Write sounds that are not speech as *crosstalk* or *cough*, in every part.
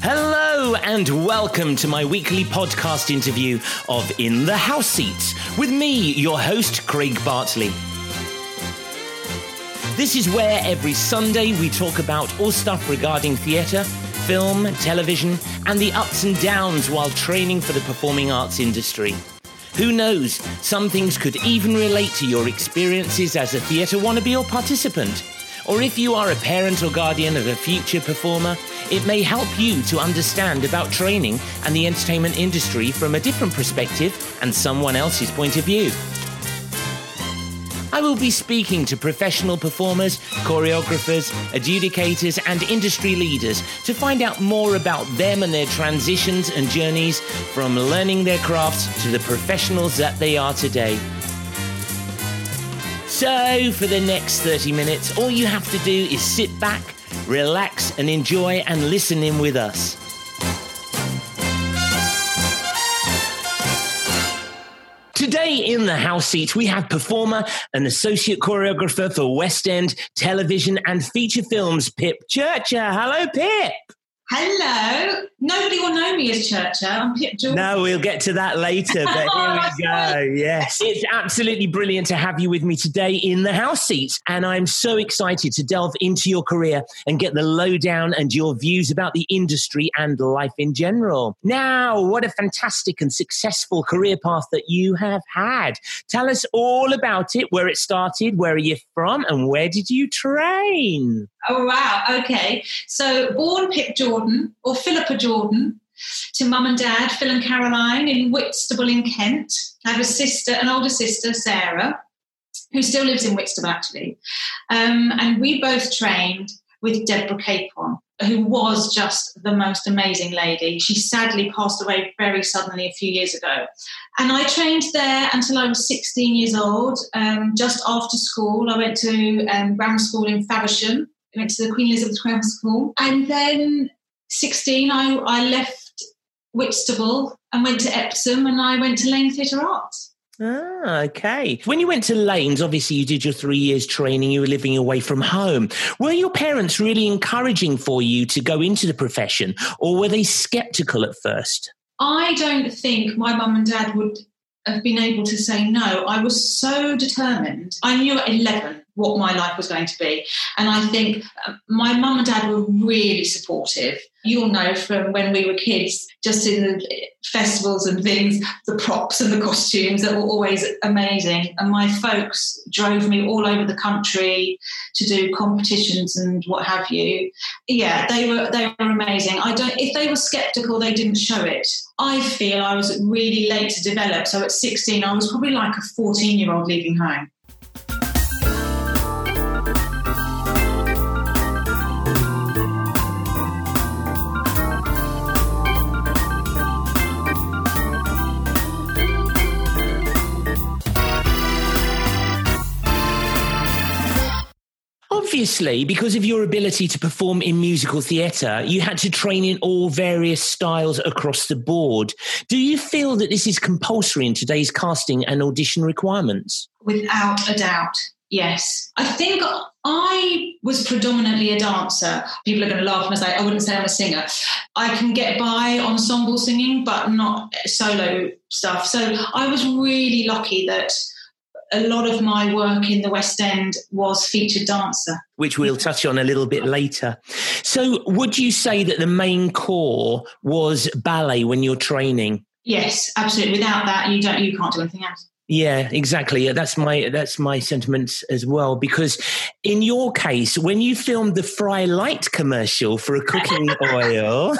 Hello and welcome to my weekly podcast interview of In the House Seats with me, your host, Craig Bartley. This is where every Sunday we talk about all stuff regarding theatre, film, television, and the ups and downs while training for the performing arts industry. Who knows, some things could even relate to your experiences as a theatre wannabe or participant. Or if you are a parent or guardian of a future performer, it may help you to understand about training and the entertainment industry from a different perspective and someone else's point of view. I will be speaking to professional performers, choreographers, adjudicators, and industry leaders to find out more about them and their transitions and journeys from learning their crafts to the professionals that they are today. So, for the next 30 minutes, all you have to do is sit back, relax, and enjoy and listen in with us. Today in the house seat, we have performer and associate choreographer for West End television and feature films, Pip Churcher. Hello, Pip. Hello. Nobody will know me as Churcher. I'm Pip Jordan. No, we'll get to that later, but *laughs* here we go. Yes. It's absolutely brilliant to have you with me today in the house seat. And I'm so excited to delve into your career and get the lowdown and your views about the industry and life in general. Now, what a fantastic and successful career path that you have had. Tell us all about it, where it started, where are you from, and where did you train? Oh, wow. Okay. So, born Pip Jordan or Philippa Jordan to mum and dad, Phil and Caroline in Whitstable in Kent. I have a sister, an older sister, Sarah, who still lives in Whitstable actually. Um, and we both trained with Deborah Capon, who was just the most amazing lady. She sadly passed away very suddenly a few years ago. And I trained there until I was 16 years old. Um, just after school, I went to um, grammar school in Faversham went to the Queen Elizabeth Grammar School. And then 16, I, I left Whitstable and went to Epsom and I went to Laine Theatre Arts. Ah, okay. When you went to Laines, obviously you did your three years training, you were living away from home. Were your parents really encouraging for you to go into the profession or were they skeptical at first? I don't think my mum and dad would have been able to say no. I was so determined. I knew at 11 what my life was going to be. And I think uh, my mum and dad were really supportive. You'll know from when we were kids, just in the festivals and things, the props and the costumes that were always amazing. And my folks drove me all over the country to do competitions and what have you. Yeah, they were they were amazing. I don't if they were skeptical, they didn't show it. I feel I was really late to develop. So at 16, I was probably like a 14 year old leaving home. Obviously, because of your ability to perform in musical theatre, you had to train in all various styles across the board. Do you feel that this is compulsory in today's casting and audition requirements? Without a doubt. Yes. I think I was predominantly a dancer. People are going to laugh I say I wouldn't say I'm a singer. I can get by ensemble singing, but not solo stuff. So I was really lucky that a lot of my work in the West End was featured dancer. Which we'll touch on a little bit later. So, would you say that the main core was ballet when you're training? Yes, absolutely. Without that, you don't, you can't do anything else. Yeah, exactly. That's my that's my sentiments as well. Because in your case, when you filmed the Frylight commercial for a cooking *laughs* oil,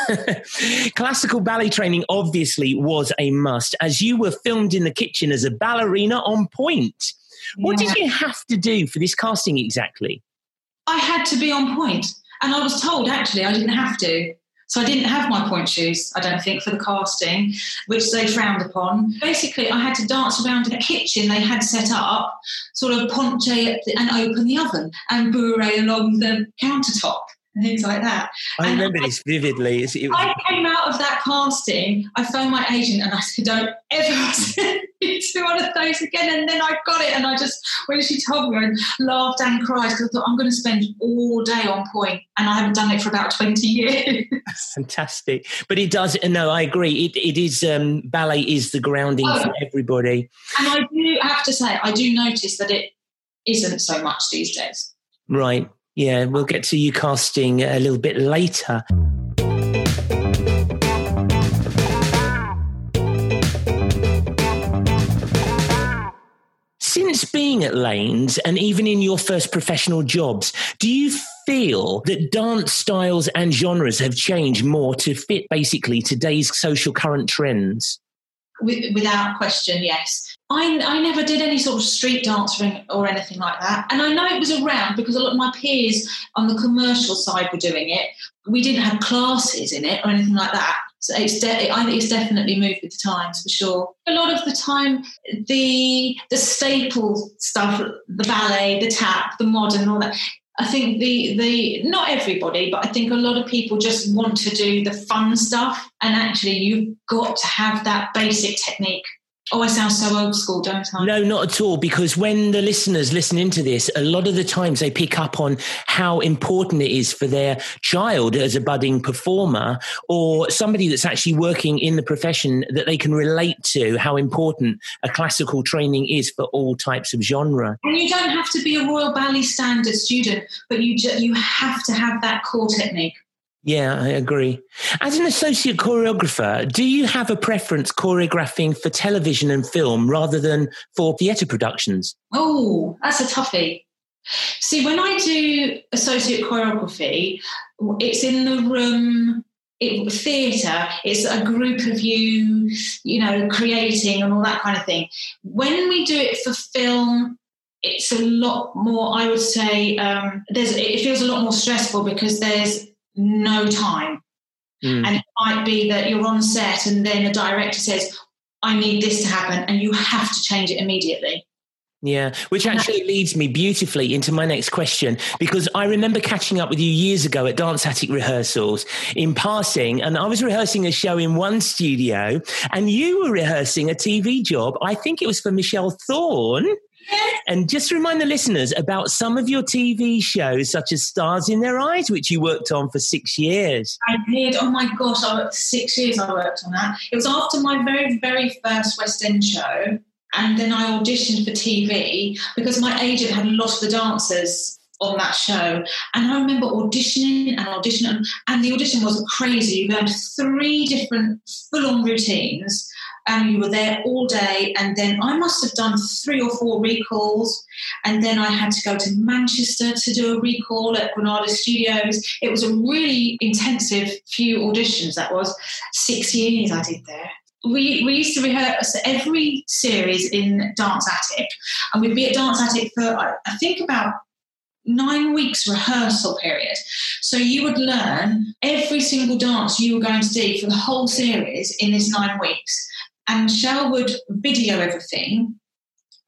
*laughs* classical ballet training obviously was a must, as you were filmed in the kitchen as a ballerina on point. What yeah. did you have to do for this casting exactly? I had to be on point, and I was told actually I didn't have to. So I didn't have my pointe shoes, I don't think, for the casting, which they frowned upon. Basically, I had to dance around in a kitchen they had set up, sort of penché and open the oven and bourrée along the countertop. And things like that. I And remember I- this vividly. It was, I came out of that casting. I phoned my agent and I said, "Don't ever do one of those again." And then I got it, and I just when she told me, I laughed and cried because I thought I'm going to spend all day on point, and I haven't done it for about twenty *laughs* years. fantastic. But it does, no, I agree. It, it is, um, ballet is the grounding Oh. for everybody. and I do have to say, I do notice that it isn't so much these days. Right. Yeah, we'll get to you casting a little bit later. Since being at Laines and even in your first professional jobs, do you feel that dance styles and genres have changed more to fit basically today's social current trends? Without question, yes. I, I never did any sort of street dancing or anything like that. And I know it was around because a lot of my peers on the commercial side were doing it. We didn't have classes in it or anything like that. So it's de- I think it's definitely moved with the times for sure. A lot of the time, the the staple stuff, the ballet, the tap, the modern, all that. I think the the not everybody, but I think a lot of people just want to do the fun stuff, and actually, you've got to have that basic technique. Oh, I sound so old school, don't I? No, not at all. Because when the listeners listen into this, a lot of the times they pick up on how important it is for their child as a budding performer or somebody that's actually working in the profession that they can relate to how important a classical training is for all types of genre. And you don't have to be a Royal Ballet Standard student, but you ju- you have to have that core technique. Yeah, I agree. As an associate choreographer, do you have a preference choreographing for television and film rather than for theatre productions? Oh, that's a toughie. See, when I do associate choreography, it's in the room, it, theatre, it's a group of you, you know, creating and all that kind of thing. When we do it for film, it's a lot more, I would say, um, there's, it feels a lot more stressful because there's no time. Mm. And it might be that you're on set and then the director says, I need this to happen, and you have to change it immediately. Yeah, which actually leads me beautifully into my next question because I remember catching up with you years ago at Dance Attic rehearsals in passing, and I was rehearsing a show in one studio, and you were rehearsing a TV job. I think it was for Michelle Thorne. And just remind the listeners about some of your TV shows, such as Stars in Their Eyes, which you worked on for six years. I did. Oh my gosh, I worked six years. I worked on that. It was after my very, very first West End show, and then I auditioned for TV because my agent had a lot of the dancers on that show. And I remember auditioning and auditioning, and the audition was crazy. You had three different full-on routines. And you were there all day, and then I must have done three or four recalls, and then I had to go to Manchester to do a recall at Granada Studios. It was a really intensive few auditions. That was six years I did there. We, we used to rehearse every series in Dance Attic, and we'd be at Dance Attic for I I think about nine weeks rehearsal period. So you would learn every single dance you were going to do for the whole series in this nine weeks. And Michelle would video everything.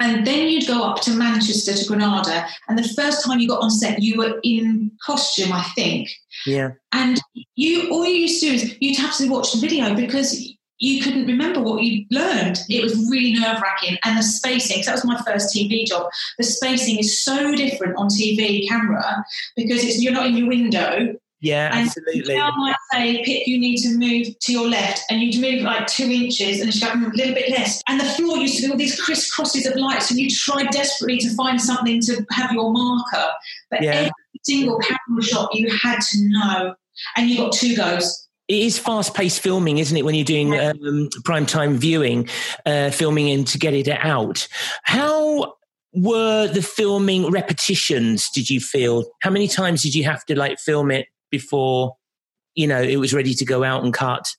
And then you'd go up to Manchester to Granada. And the first time you got on set, you were in costume, I think. Yeah. And you all you used to do is you'd have to watch the video because you couldn't remember what you learned. It was really nerve wracking. And the spacing, 'cause that was my first TV job, the spacing is so different on TV camera because it's you're not in your window. Yeah, And absolutely. Now might say, Pip, you need to move to your left, and you'd move like two inches, and she'd go "Mm, a little bit less. And the floor used to be all these crisscrosses of lights, and you tried desperately to find something to have your marker. But Yeah. every single camera shot you had to know, and you got two goes. It is fast paced filming, isn't it, when you're doing um, prime time viewing, uh, filming and to get it out? How were the filming repetitions, did you feel? How many times did you have to like film it before, you know, it was ready to go out and cut?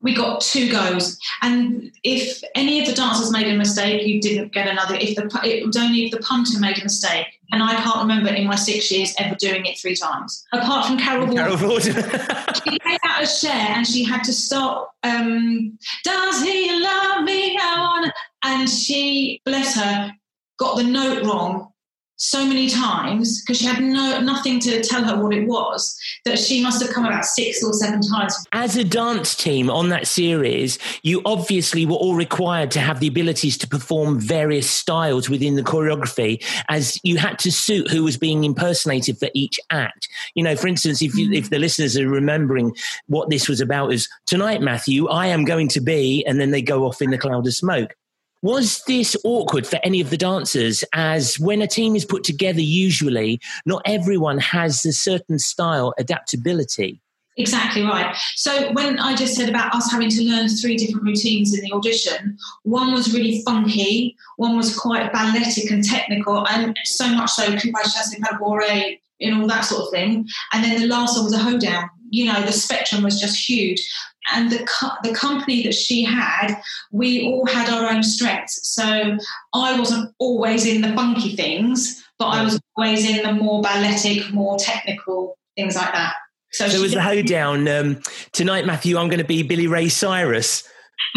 we got two goes and if any of the dancers made a mistake you didn't get another if the it was only if the punter made a mistake and i can't remember in my six years ever doing it three times apart from carol Carol Ward. She came out of Cher and she had to stop um does he love me I wanna, and she bless her got the note wrong so many times because she had no nothing to tell her what it was that she must have come about six or seven times. As a dance team on that series, you obviously were all required to have the abilities to perform various styles within the choreography as you had to suit who was being impersonated for each act. You know, for instance, if you, mm. if the listeners are remembering what this was about is tonight, Matthew, I am going to be, and then they go off in the cloud of smoke. Was this awkward for any of the dancers? As when a team is put together, usually not everyone has a certain style adaptability. Exactly right. So when I just said about us having to learn three different routines in the audition, one was really funky, one was quite balletic and technical, and so much so, Coupe Chasse and all that sort of thing. And then the last one was a hoedown. You know, the spectrum was just huge and the co- the company that she had, we all had our own strengths. So I wasn't always in the funky things, but I was always in the more balletic, more technical things like that. So, so was the hoedown um, tonight, Matthew? I'm going to be Billy Ray Cyrus. *laughs*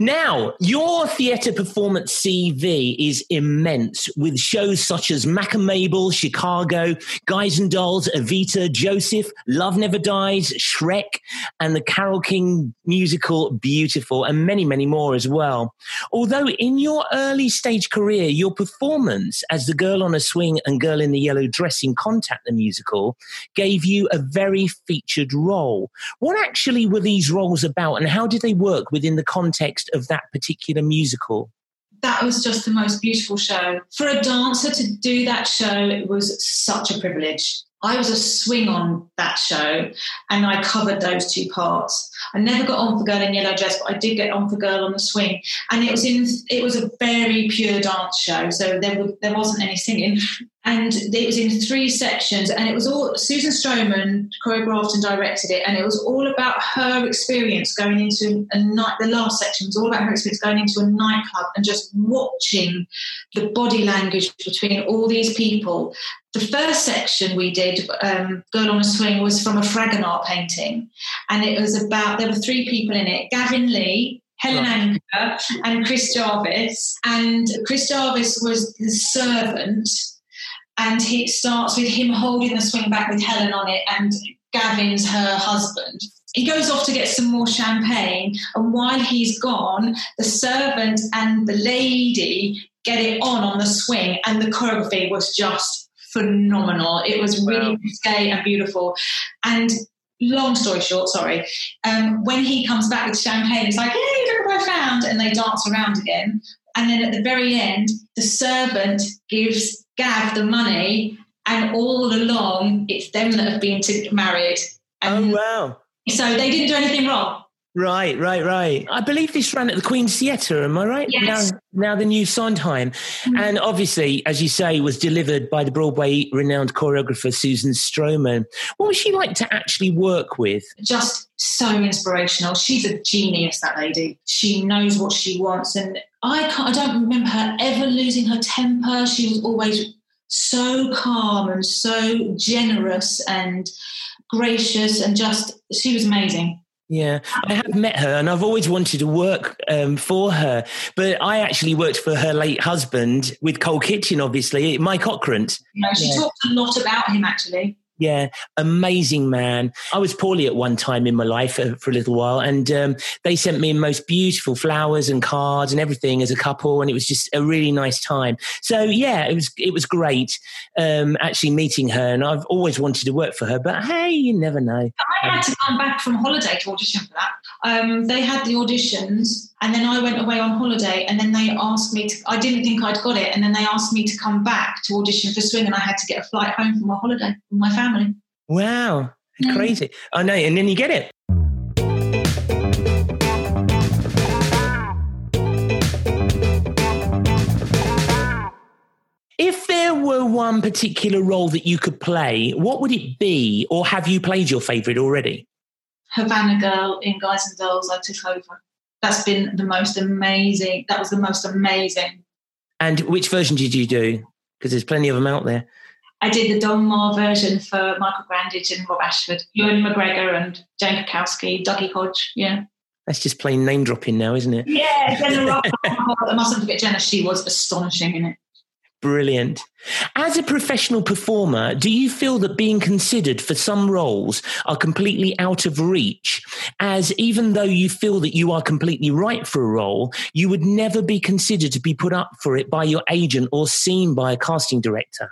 Now, your theatre performance CV is immense with shows such as Mack and Mabel, Chicago, Guys and Dolls, Evita, Joseph, Love Never Dies, Shrek, and the Carole King musical Beautiful, and many, many more as well. Although in your early stage career, your performance as the girl on a swing and girl in the yellow dress in Contact the musical gave you a very featured role. What actually were these roles about, and how did they work within the context? Of that particular musical? That was just the most beautiful show. For a dancer to do that show, it was such a privilege. I was a swing on that show and I covered those two parts. I never got on for Girl in Yellow Dress, but I did get on for Girl on the Swing. And it was in it was a very pure dance show, so there, there wasn't any singing *laughs* and it was in three sections and it was all susan stroman choreographed and directed it and it was all about her experience going into a night the last section was all about her experience going into a nightclub and just watching the body language between all these people the first section we did um, girl on a swing was from a fragonard painting and it was about there were three people in it gavin lee Helen Anker and Chris Jarvis. And Chris Jarvis was the servant and he starts with him holding the swing back with Helen on it and Gavin's her husband. He goes off to get some more champagne, and while he's gone, the servant and the lady get it on on the swing, and the choreography was just phenomenal. It was really wow. gay and beautiful. And long story short, sorry, um, when he comes back with champagne, it's like, hey, look what I found, and they dance around again. And then at the very end, the servant gives Gav the money, and all along it's them that have been to, married. Oh, and oh wow! So they didn't do anything wrong. Right, right, right. I believe this ran at the Queen's Theatre, am I right? Yes. Now, now the new Sondheim. Mm-hmm. And obviously, as you say, was delivered by the Broadway renowned choreographer Susan Stroman. What was she like to actually work with? Just so inspirational. She's a genius, that lady. She knows what she wants. And I, can't, I don't remember her ever losing her temper. She was always so calm and so generous and gracious and just, she was amazing. Yeah, I have met her and I've always wanted to work um, for her. But I actually worked for her late husband with Cold Kitchen, obviously, Mike Ockrent. No, she yeah. talked a lot about him, actually. Yeah, amazing man. I was poorly at one time in my life for, for a little while, and um, they sent me most beautiful flowers and cards and everything as a couple, and it was just a really nice time. So yeah, it was it was great um, actually meeting her, and I've always wanted to work for her. But hey, you never know. I had to come back from holiday to audition for that. Um, they had the auditions, and then I went away on holiday, and then they asked me to. I didn't think I'd got it, and then they asked me to come back to audition for Swing, and I had to get a flight home from my holiday with my family. Wow, yeah. crazy! I know, and then you get it. If there were one particular role that you could play, what would it be? Or have you played your favourite already? Havana Girl in Guys and Dolls, I took over that's been the most amazing. That was the most amazing. And which version did you do? Because there's plenty of them out there. I did the Donmar version for Michael Grandage and Rob Ashford, Ewan McGregor and Jane Krakowski, Dougie Hodge. Yeah. That's just plain name dropping now, isn't it? Yeah, Jenna Rock. I mustn't forget Jenna. She was astonishing in it. Brilliant. As a professional performer, do you feel that being considered for some roles are completely out of reach? As even though you feel that you are completely right for a role, you would never be considered to be put up for it by your agent or seen by a casting director?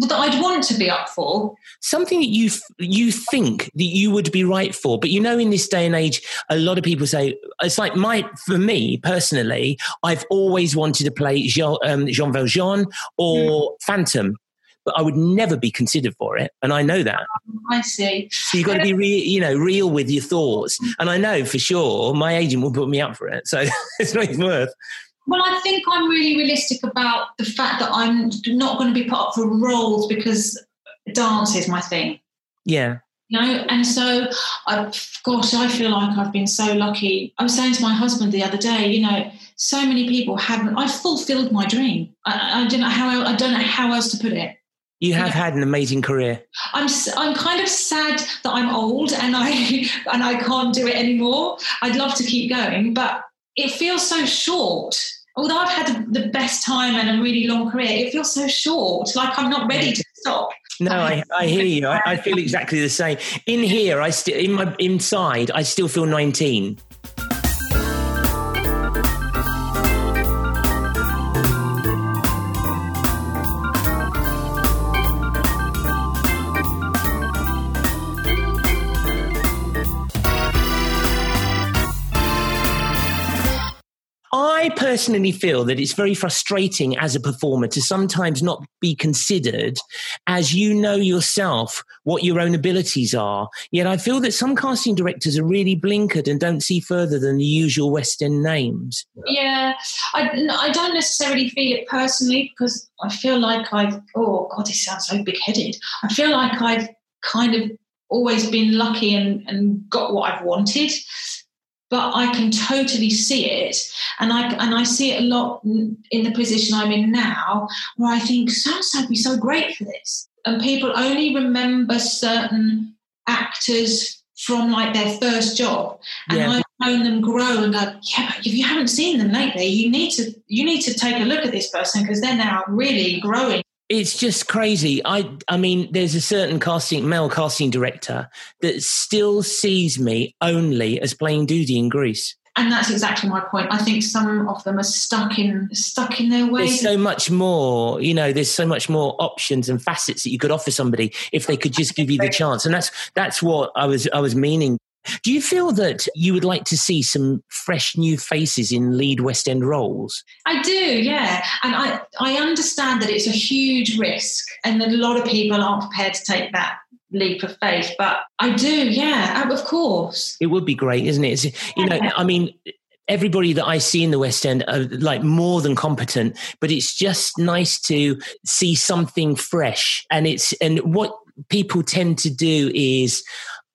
That I'd want to be up for. Something that you you think that you would be right for, but you know, in this day and age, a lot of people say it's like my for me personally, I've always wanted to play Jean, um, Jean Valjean or mm. Phantom. But I would never be considered for it, and I know that. I see. So you've got to be, real, you know, real with your thoughts. And I know for sure my agent will put me up for it, so *laughs* it's not even worth. Well, I think I'm really realistic about the fact that I'm not going to be put up for roles because dance is my thing. Yeah. You know, and so, I, gosh, I feel like I've been so lucky. I was saying to my husband the other day, you know, so many people haven't. I've fulfilled my dream. I, I don't know how. I don't know how else to put it. You have had an amazing career. I'm I'm kind of sad that I'm old and I *laughs* and I can't do it anymore. I'd love to keep going, but it feels so short. Although I've had the best time and a really long career, it feels so short. Like I'm not ready to stop. No, I, I hear you. I, I feel exactly the same. In here, I still in my inside, I still feel 19. I personally feel that it's very frustrating as a performer to sometimes not be considered as you know yourself what your own abilities are. Yet I feel that some casting directors are really blinkered and don't see further than the usual West End names. Yeah, I, I don't necessarily feel it personally because I feel like I've, oh God, this sounds so big headed. I feel like I've kind of always been lucky and, and got what I've wanted but I can totally see it, and I and I see it a lot in the position I'm in now, where I think so would be so great for this, and people only remember certain actors from like their first job, and yeah. I've known them grow and go, yeah, but if you haven't seen them lately, you need to you need to take a look at this person because they're now really growing it's just crazy. I I mean, there's a certain casting male casting director that still sees me only as playing Doody in Grease. And that's exactly my point. I think some of them are stuck in stuck in their ways. There's so much more, you know. There's so much more options and facets that you could offer somebody if they could just give you the chance. And that's that's what I was I was meaning do you feel that you would like to see some fresh new faces in lead West End roles? I do, yeah. And I, I understand that it's a huge risk and that a lot of people aren't prepared to take that leap of faith. But I do, yeah, oh, of course. It would be great, isn't it? It's, you know, I mean, everybody that I see in the West End are like more than competent, but it's just nice to see something fresh. And it's, and what people tend to do is,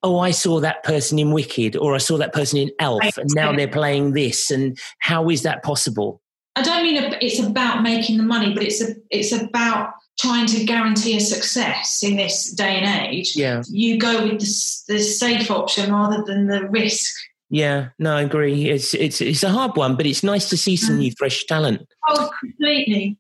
oh, I saw that person in Wicked or I saw that person in Elf and now they're playing this. And how is that possible? I don't mean it's about making the money, but it's a, it's about trying to guarantee a success in this day and age. Yeah. You go with the, the safe option rather than the risk. Yeah, no, I agree. It's it's it's a hard one, but it's nice to see some mm. new fresh talent. Oh, completely.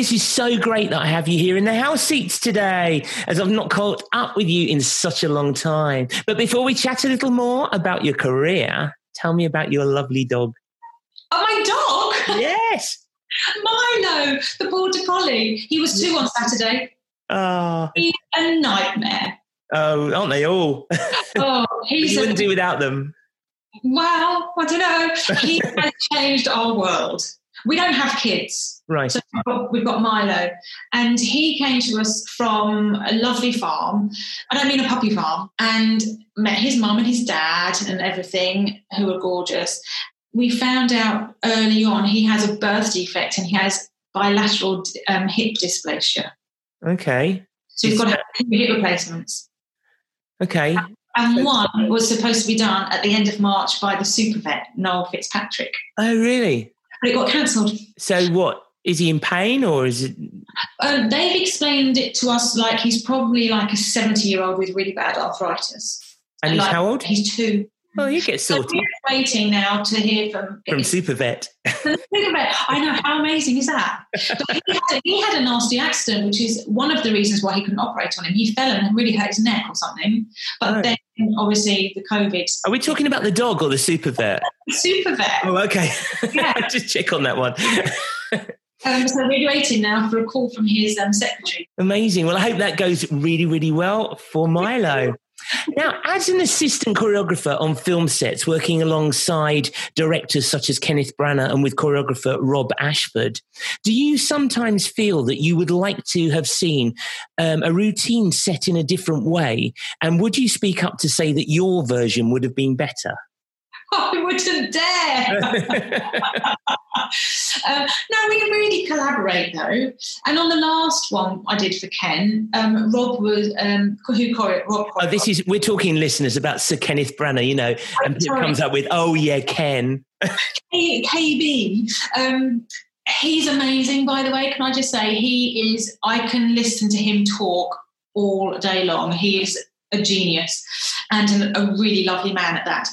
This is so great that I have you here in the house seats today, as I've not caught up with you in such a long time. But before we chat a little more about your career, tell me about your lovely dog. Oh, my dog? Yes. *laughs* Milo, the border collie. He was two on Saturday. Ah. Oh. He's a nightmare. Oh, aren't they all? *laughs* Oh, he's. you wouldn't a, do without them. Well, I don't know. *laughs* He has changed our world. We don't have kids. Right. So we've got, we've got, Milo. And he came to us from a lovely farm. I don't mean a puppy farm. And met his mum and his dad and everything, who are gorgeous. We found out early on he has a birth defect and he has bilateral um, hip dysplasia. Okay. So we've got to have two hip replacements. Okay. And one was supposed to be done at the end of March by the super vet, Noel Fitzpatrick. Oh, really? But it got cancelled. So what? Is he in pain or is it? Um, they've explained it to us like he's probably like a 70 year old with really bad arthritis. And he's like, how old? He's two. Oh, get gets So sorted we're waiting now to hear from, from Super Vet. I know how amazing is that. But he had, a, he had a nasty accident, which is one of the reasons why he couldn't operate on him. He fell and really hurt his neck or something. But Oh. then obviously the COVID Are we talking about the dog or the Super Vet? super vet. Oh, okay. Yeah. *laughs* Just check on that one. Um, so we're waiting now for a call from his um, secretary. Amazing. Well, I hope that goes really, really well for Milo. Now, as an assistant choreographer on film sets, working alongside directors such as Kenneth Branagh and with choreographer Rob Ashford, do you sometimes feel that you would like to have seen um, a routine set in a different way? And would you speak up to say that your version would have been better? *laughs* I wouldn't dare. *laughs* um, no, we really collaborate though. And on the last one I did for Ken, um, Rob was um, who choreo- Rob. Oh, this is we're talking listeners about Sir Kenneth Branagh, you know, and it comes up with, oh yeah, Ken. K- KB. Um, he's amazing, by the way. Can I just say he is? I can listen to him talk all day long. He is a genius and a really lovely man at that.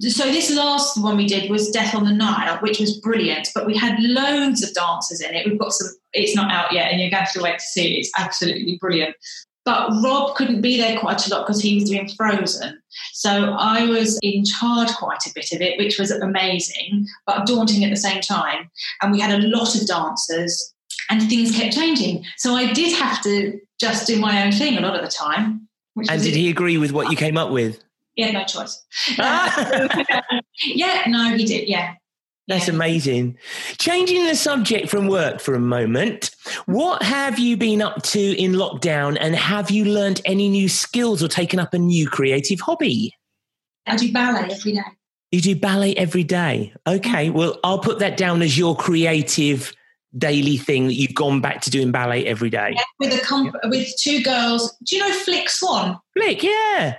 So this last one we did was Death on the Nile, which was brilliant. But we had loads of dancers in it. We've got some. It's not out yet, and you're going to have to wait to see it. It's absolutely brilliant. But Rob couldn't be there quite a lot because he was doing Frozen. So I was in charge quite a bit of it, which was amazing, but daunting at the same time. And we had a lot of dancers and things kept changing. So I did have to just do my own thing a lot of the time. And did he agree with what you came up with? He had no choice. Ah! *laughs* *laughs* yeah, no, he did. Yeah. That's Yeah. amazing. Changing the subject from work for a moment, what have you been up to in lockdown and have you learned any new skills or taken up a new creative hobby? I do ballet every day. You do ballet every day. Okay, well, I'll put that down as your creative daily thing that you've gone back to doing ballet every day. Yeah, with a comp- with two girls. Do you know Flick Swan? Flick, yeah.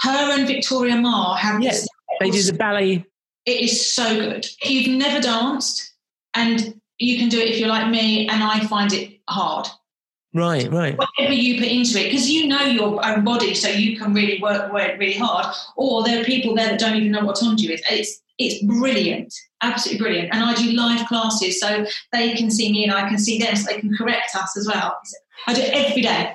Her and Victoria Marr have this. They do the ballet. It is so good. If you've never danced, and you can do it if you're like me, and I find it hard. Right, right. Whatever you put into it, because you know your own body, so you can really work, work really hard. Or there are people there that don't even know what tendu is. It's it's brilliant, absolutely brilliant. And I do live classes, so they can see me and I can see them, so they can correct us as well. I do it every day.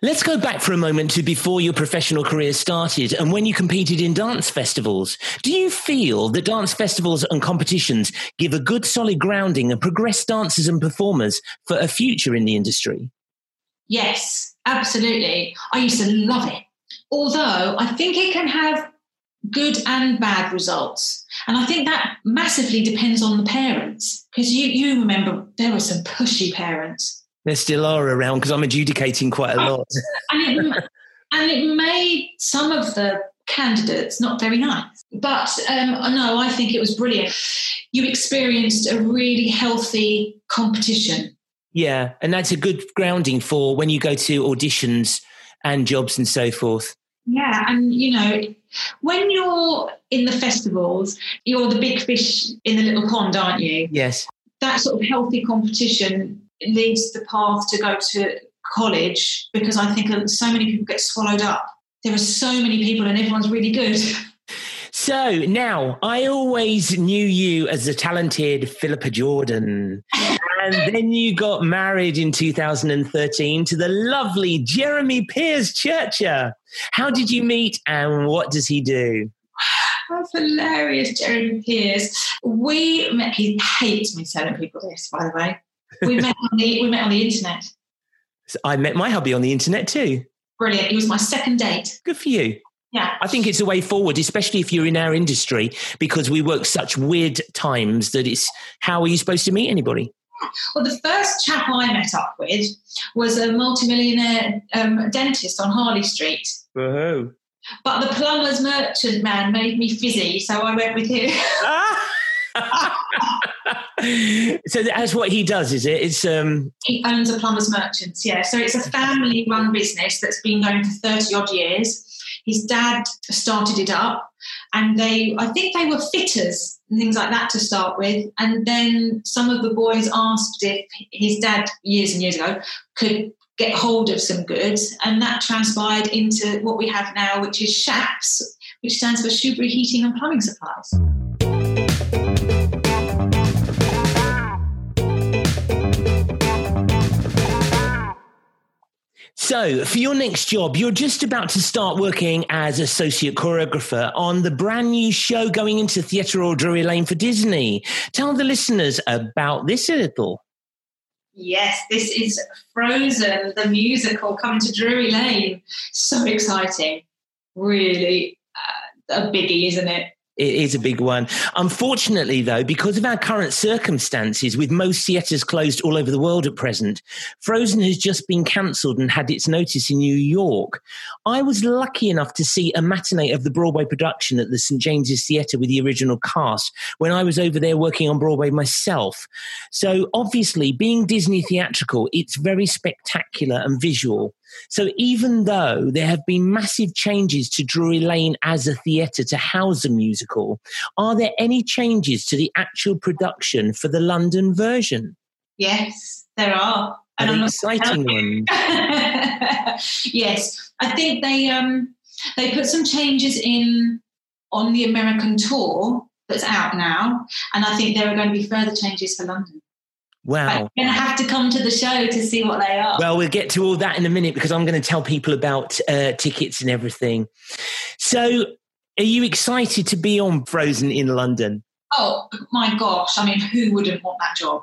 Let's go back for a moment to before your professional career started and when you competed in dance festivals. Do you feel that dance festivals and competitions give a good solid grounding and progress dancers and performers for a future in the industry? Yes, absolutely. I used to love it. Although I think it can have good and bad results. And I think that massively depends on the parents. Because you, you remember there were some pushy parents. There still are around because I'm adjudicating quite a lot. *laughs* And it, and it made some of the candidates not very nice. But um, no, I think it was brilliant. You experienced a really healthy competition. Yeah, and that's a good grounding for when you go to auditions and jobs and so forth. Yeah, and you know, when you're in the festivals, you're the big fish in the little pond, aren't you? Yes. That sort of healthy competition leads the path to go to college because I think so many people get swallowed up. There are so many people, and everyone's really good. *laughs* So now I always knew you as the talented Philippa Jordan. and *laughs* then you got married in 2013 to the lovely Jeremy Piers Churcher. How did you meet and what does he do? *sighs* That's hilarious, Jeremy Pierce. We met. He hates me telling people this, by the way. We met on the we met on the internet. So I met my hubby on the internet too. Brilliant. It was my second date. Good for you. Yeah. I think it's a way forward, especially if you're in our industry, because we work such weird times that it's how are you supposed to meet anybody? Well, the first chap I met up with was a multimillionaire um, dentist on Harley Street. Woohoo. But the plumber's merchant man made me fizzy, so I went with him. *laughs* *laughs* *laughs* so that's what he does, is it? It's um he owns a plumber's merchants, yeah. So it's a family run business that's been going for 30 odd years. His dad started it up and they I think they were fitters and things like that to start with. And then some of the boys asked if his dad years and years ago could get hold of some goods, and that transpired into what we have now, which is SHAPS, which stands for Shoebury Heating and Plumbing Supplies. So, for your next job, you're just about to start working as associate choreographer on the brand new show going into Theatre or Drury Lane for Disney. Tell the listeners about this a little. Yes, this is Frozen, the musical, coming to Drury Lane. So exciting. Really uh, a biggie, isn't it? It is a big one. Unfortunately, though, because of our current circumstances, with most theatres closed all over the world at present, Frozen has just been cancelled and had its notice in New York. I was lucky enough to see a matinee of the Broadway production at the St. James's Theatre with the original cast when I was over there working on Broadway myself. So, obviously, being Disney theatrical, it's very spectacular and visual. So even though there have been massive changes to Drury Lane as a theatre to house a musical, are there any changes to the actual production for the London version? Yes, there are. And An exciting one. *laughs* yes, I think they um, they put some changes in on the American tour that's out now, and I think there are going to be further changes for London. Wow. You're going to have to come to the show to see what they are. Well, we'll get to all that in a minute because I'm going to tell people about uh, tickets and everything. So, are you excited to be on Frozen in London? Oh, my gosh. I mean, who wouldn't want that job?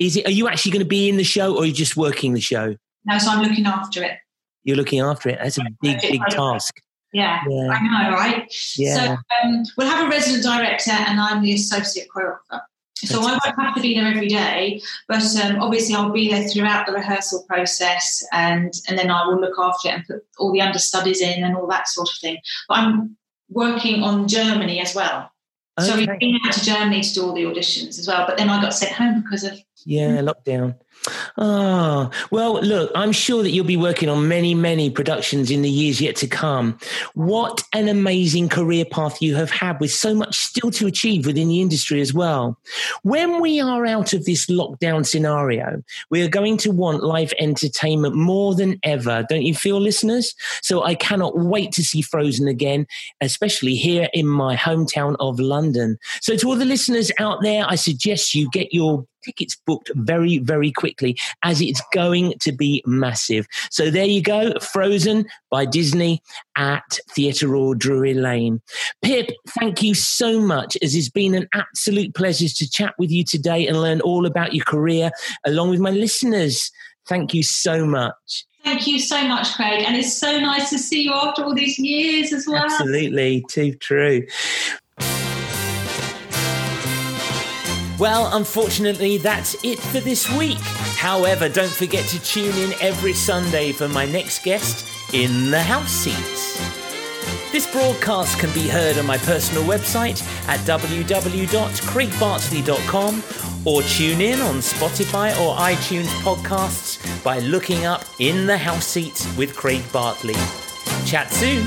Is it, are you actually going to be in the show or are you just working the show? No, so I'm looking after it. You're looking after it. That's a big, big task. Yeah, yeah, I know, right? Yeah. So um, we'll have a resident director and I'm the associate choreographer. So I won't have to be there every day, but um, obviously I'll be there throughout the rehearsal process, and and then I will look after it and put all the understudies in and all that sort of thing. But I'm working on Germany as well, okay. so we've been out to Germany to do all the auditions as well. But then I got sent home because of yeah lockdown. Ah, oh, well, look, I'm sure that you'll be working on many, many productions in the years yet to come. What an amazing career path you have had with so much still to achieve within the industry as well. When we are out of this lockdown scenario, we are going to want live entertainment more than ever. Don't you feel, listeners? So I cannot wait to see Frozen again, especially here in my hometown of London. So to all the listeners out there, I suggest you get your tickets booked very, very quickly as it's going to be massive. So there you go, Frozen by Disney at Theatre Royal Drury Lane. Pip, thank you so much, as it's been an absolute pleasure to chat with you today and learn all about your career along with my listeners. Thank you so much. Thank you so much, Craig. And it's so nice to see you after all these years as well. Absolutely, too true. Well, unfortunately, that's it for this week. However, don't forget to tune in every Sunday for my next guest in the house seats. This broadcast can be heard on my personal website at www.craigbartley.com or tune in on Spotify or iTunes podcasts by looking up In the House Seats with Craig Bartley. Chat soon.